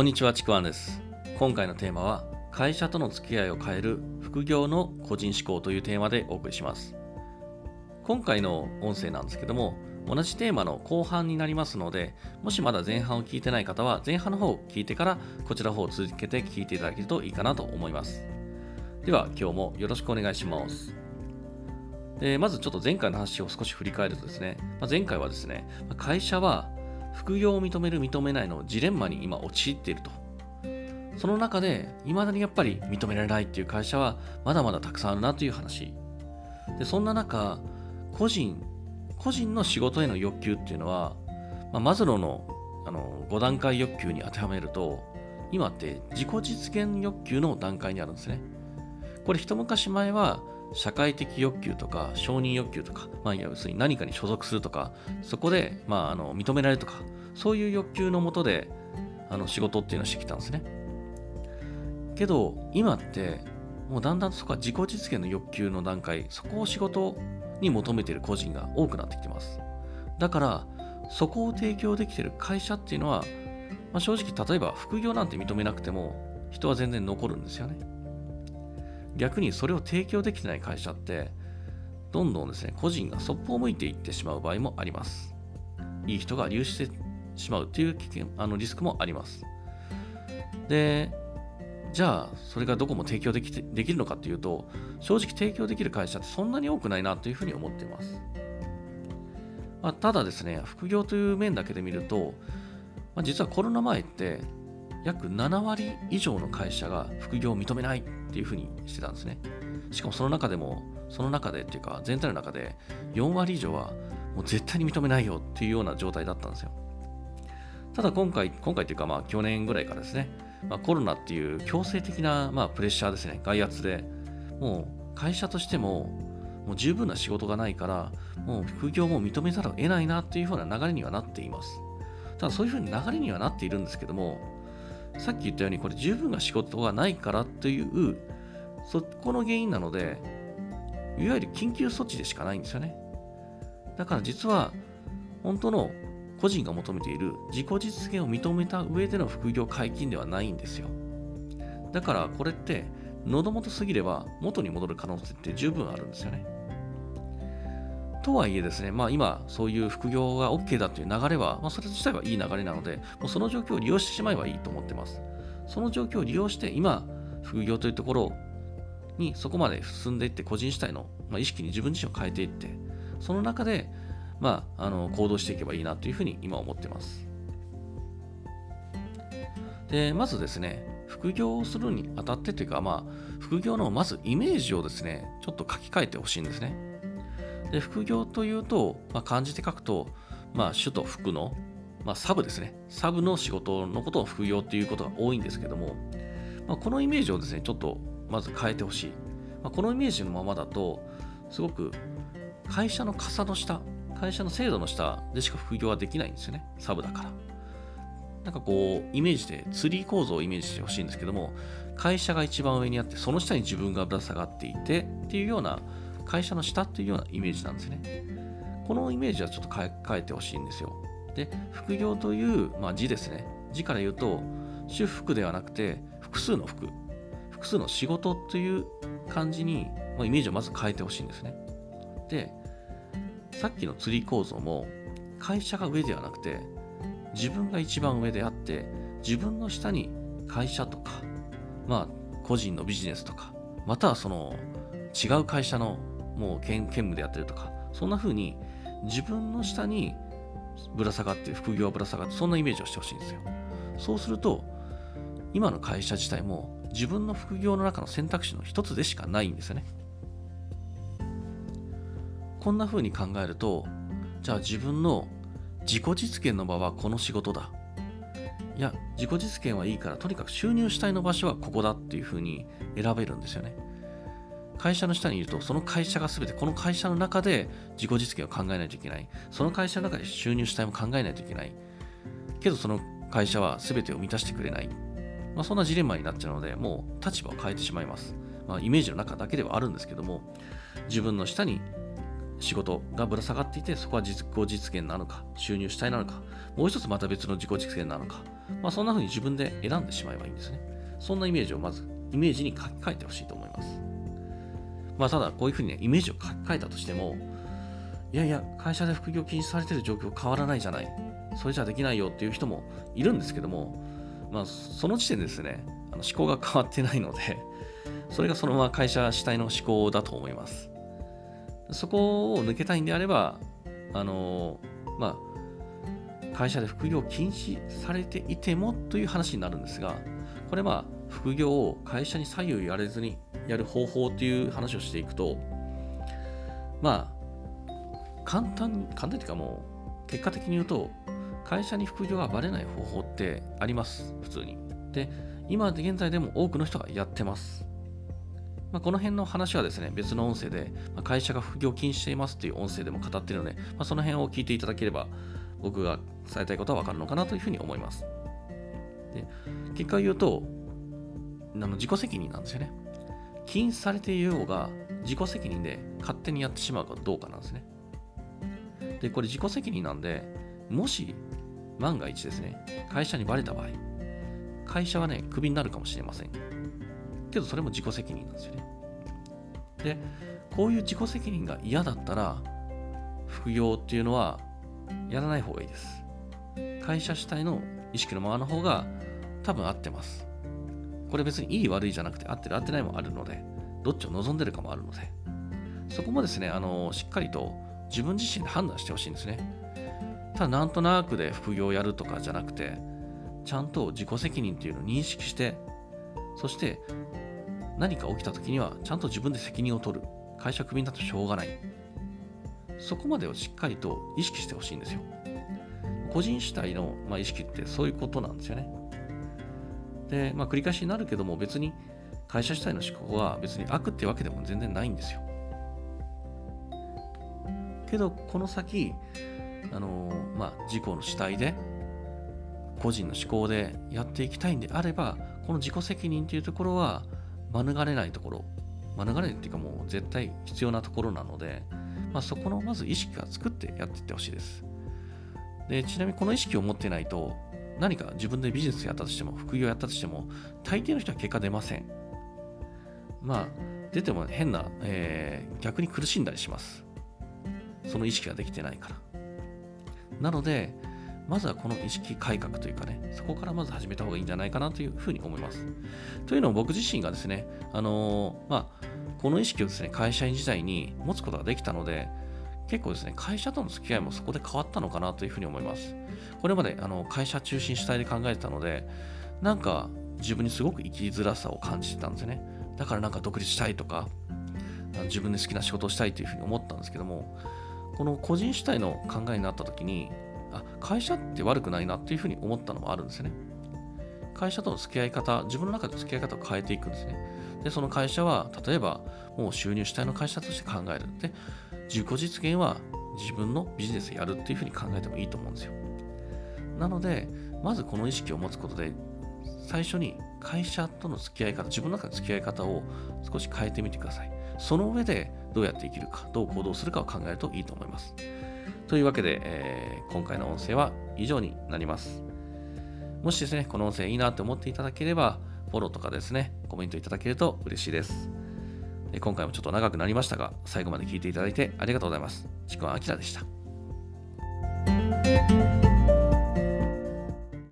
こんにちは、ちくわんです。今回のテーマは、会社との付き合いを変える副業の個人思考というテーマでお送りします。今回の音声なんですけども、同じテーマの後半になりますので、もしまだ前半を聞いてない方は、前半の方を聞いてから、こちらの方を続けて聞いていただけるといいかなと思います。では、今日もよろしくお願いします。でまずちょっと前回の話を少し振り返るとですね、まあ前回はですね、会社は副業を認める認めないのジレンマに今陥っていると。その中で、未だにやっぱり認められないっていう会社はまだまだたくさんあるなという話。で、そんな中、個人、個人の仕事への欲求っていうのは、まあ、マズローのあの5段階欲求に当てはめると、今って自己実現欲求の段階にあるんですね。これ一昔前は社会的欲求とか承認欲求とか、まあ、要するに何かに所属するとか、そこで、まあ、あの認められるとか、そういう欲求のもとであの仕事っていうのをしてきたんですね。けど、今って、もうだんだんそこは自己実現の欲求の段階、そこを仕事に求めている個人が多くなってきてます。だから、そこを提供できている会社っていうのは、まあ、正直、例えば副業なんて認めなくても、人は全然残るんですよね。逆にそれを提供できてない会社って、どんどんですね、個人がそっぽを向いていってしまう場合もあります。いい人が流出してしまうという危険あのリスクもあります。で、じゃあ、それがどこも提供できてできるのかというと、正直提供できる会社ってそんなに多くないなというふうに思っています。まあ、ただですね、副業という面だけで見ると、まあ、実はコロナ前って、約7割以上の会社が副業を認めないっていうふうにしてたんですね。しかもその中でも、その中でっていうか、全体の中で4割以上はもう絶対に認めないよっていうような状態だったんですよ。ただ今回、今回というかまあ去年ぐらいからですね、まあ、コロナっていう強制的なまあプレッシャーですね、外圧で、もう会社としてももう十分な仕事がないから、もう副業も認めざるを得ないなっていうふうな流れにはなっています。ただそういうふうに流れにはなっているんですけども、さっき言ったようにこれ十分な仕事がないからという、そこの原因なので、いわゆる緊急措置でしかないんですよね。だから実は、本当の個人が求めている自己実現を認めた上での副業解禁ではないんですよ。だからこれって、喉元すぎれば元に戻る可能性って十分あるんですよね。とはいえですね、まあ今そういう副業が OK だという流れは、まあそれ自体はいい流れなので、もうその状況を利用してしまえばいいと思ってます。その状況を利用して今、副業というところにそこまで進んでいって個人主体の、まあ、意識に自分自身を変えていって、その中で、まあ、あの行動していけばいいなというふうに今思ってます。で、まずですね、副業をするにあたってというか、まあ、副業のまずイメージをですね、ちょっと書き換えてほしいんですね。で、副業というと、まあ、漢字で書くと、まあ、主と副の、まあ、サブですね。サブの仕事のことを副業っていうことが多いんですけども、まあ、このイメージをですね、ちょっとまず変えてほしい。まあ、このイメージのままだと、すごく会社の傘の下、会社の制度の下でしか副業はできないんですよね。サブだから。なんかこう、イメージで、ツリー構造をイメージしてほしいんですけども、会社が一番上にあって、その下に自分がぶら下がっていてっていうような、会社の下っていうようなイメージなんですね。このイメージはちょっと変えてほしいんですよ。で、副業という、まあ、字ですね。字から言うと、主副ではなくて、複数の副。複数の仕事という感じに、まあ、イメージをまず変えてほしいんですね。で、さっきのツリー構造も、会社が上ではなくて、自分が一番上であって、自分の下に会社とか、まあ、個人のビジネスとか、またはその違う会社のもう兼務でやってるとか、そんな風に自分の下にぶら下がって、副業はぶら下がって、そんなイメージをしてほしいんですよ。そうすると、今の会社自体も自分の副業の中の選択肢の一つでしかないんですよね。こんな風に考えると、じゃあ自分の自己実現の場はこの仕事だ。いや、自己実現はいいから、とにかく収入主体の場所はここだっていう風に選べるんですよね。会社の下にいると、その会社が全てこの会社の中で自己実現を考えないといけない。その会社の中で収入主体も考えないといけない。けどその会社は全てを満たしてくれない。まあ、そんなジレンマになっちゃうので、もう立場を変えてしまいます。まあ、イメージの中だけではあるんですけども、自分の下に仕事がぶら下がっていて、そこは自己実現なのか、収入主体なのか、もう一つまた別の自己実現なのか、まあ、そんな風に自分で選んでしまえばいいんですね。そんなイメージをまず、イメージに書き換えてほしいと思います。まあ、ただ、こういう風にね、イメージを書き換えたとしても、いやいや、会社で副業禁止されてる状況変わらないじゃない。それじゃできないよっていう人もいるんですけども、まあ、その時点でですね、あの思考が変わってないので、それがそのまま会社主体の思考だと思います。そこを抜けたいんであれば、あのまあ、会社で副業禁止されていてもという話になるんですが、これは副業を会社に左右やれずにやる方法という話をしていくと、まあ、簡単、簡単というかもう、結果的に言うと、会社に副業がバレない方法ってあります、普通に。で、今現在でも多くの人がやってます。まあ、この辺の話はですね、別の音声で、まあ、会社が副業禁止していますという音声でも語っているので、まあ、その辺を聞いていただければ、僕が伝えたいことは分かるのかなというふうに思います。で結果を言うと、あの自己責任なんですよね。禁止されていようが、自己責任で勝手にやってしまうかどうかなんですね。で、これ自己責任なんで、もし万が一ですね、会社にバレた場合、会社はね、クビになるかもしれません。けどそれも自己責任なんですよね。で、こういう自己責任が嫌だったら、副業っていうのはやらない方がいいです。会社主体の意識のままの方が多分合ってます。これ別にいい悪いじゃなくて合ってる合ってないもあるので、どっちを望んでるかもあるので、そこもですね、あのしっかりと自分自身で判断してほしいんですね。ただなんとなくで副業をやるとかじゃなくて、ちゃんと自己責任っていうのを認識して、そして何か起きた時にはちゃんと自分で責任を取る。会社クビになってしょうがない。そこまでをしっかりと意識してほしいんですよ。個人主体の、まあ、意識ってそういうことなんですよね。で、まあ、繰り返しになるけども別に会社主体の思考は別に悪ってわけでも全然ないんですよ。けどこの先、あのまあ、自己の主体で個人の思考でやっていきたいんであればこの自己責任というところは免れないところ、免れないっていうかもう絶対必要なところなので、まあ、そこのまず意識が作ってやっていってほしいです。で、ちなみにこの意識を持ってないと、何か自分でビジネスやったとしても、副業やったとしても、大抵の人は結果出ません。まあ、出ても変な、えー、逆に苦しんだりします。その意識ができてないから。なので、まずはこの意識改革というかね、そこからまず始めた方がいいんじゃないかなというふうに思います。というのも僕自身がですね、あのー、まあ、この意識をですね、会社員時代に持つことができたので、結構ですね、会社との付き合いもそこで変わったのかなというふうに思います。これまであの会社中心主体で考えてたので、なんか自分にすごく生きづらさを感じてたんですよね。だからなんか独立したいとか、自分で好きな仕事をしたいというふうに思ったんですけども、この個人主体の考えになった時に、あ会社って悪くないなっていうふうに思ったのもあるんですよね。会社との付き合い方、自分の中で付き合い方を変えていくんですね。で、その会社は、例えば、もう収入主体の会社として考える。で、自己実現は自分のビジネスやるっていうふうに考えてもいいと思うんですよ。なので、まずこの意識を持つことで、最初に会社との付き合い方、自分の中の付き合い方を少し変えてみてください。その上でどうやって生きるか、どう行動するかを考えるといいと思います。というわけで、えー、今回の音声は以上になります。もしですね、この音声いいなって思っていただければ、フォローとかですね、コメントいただけると嬉しいです。今回もちょっと長くなりましたが、最後まで聞いていただいてありがとうございます。ちくわあきらでした。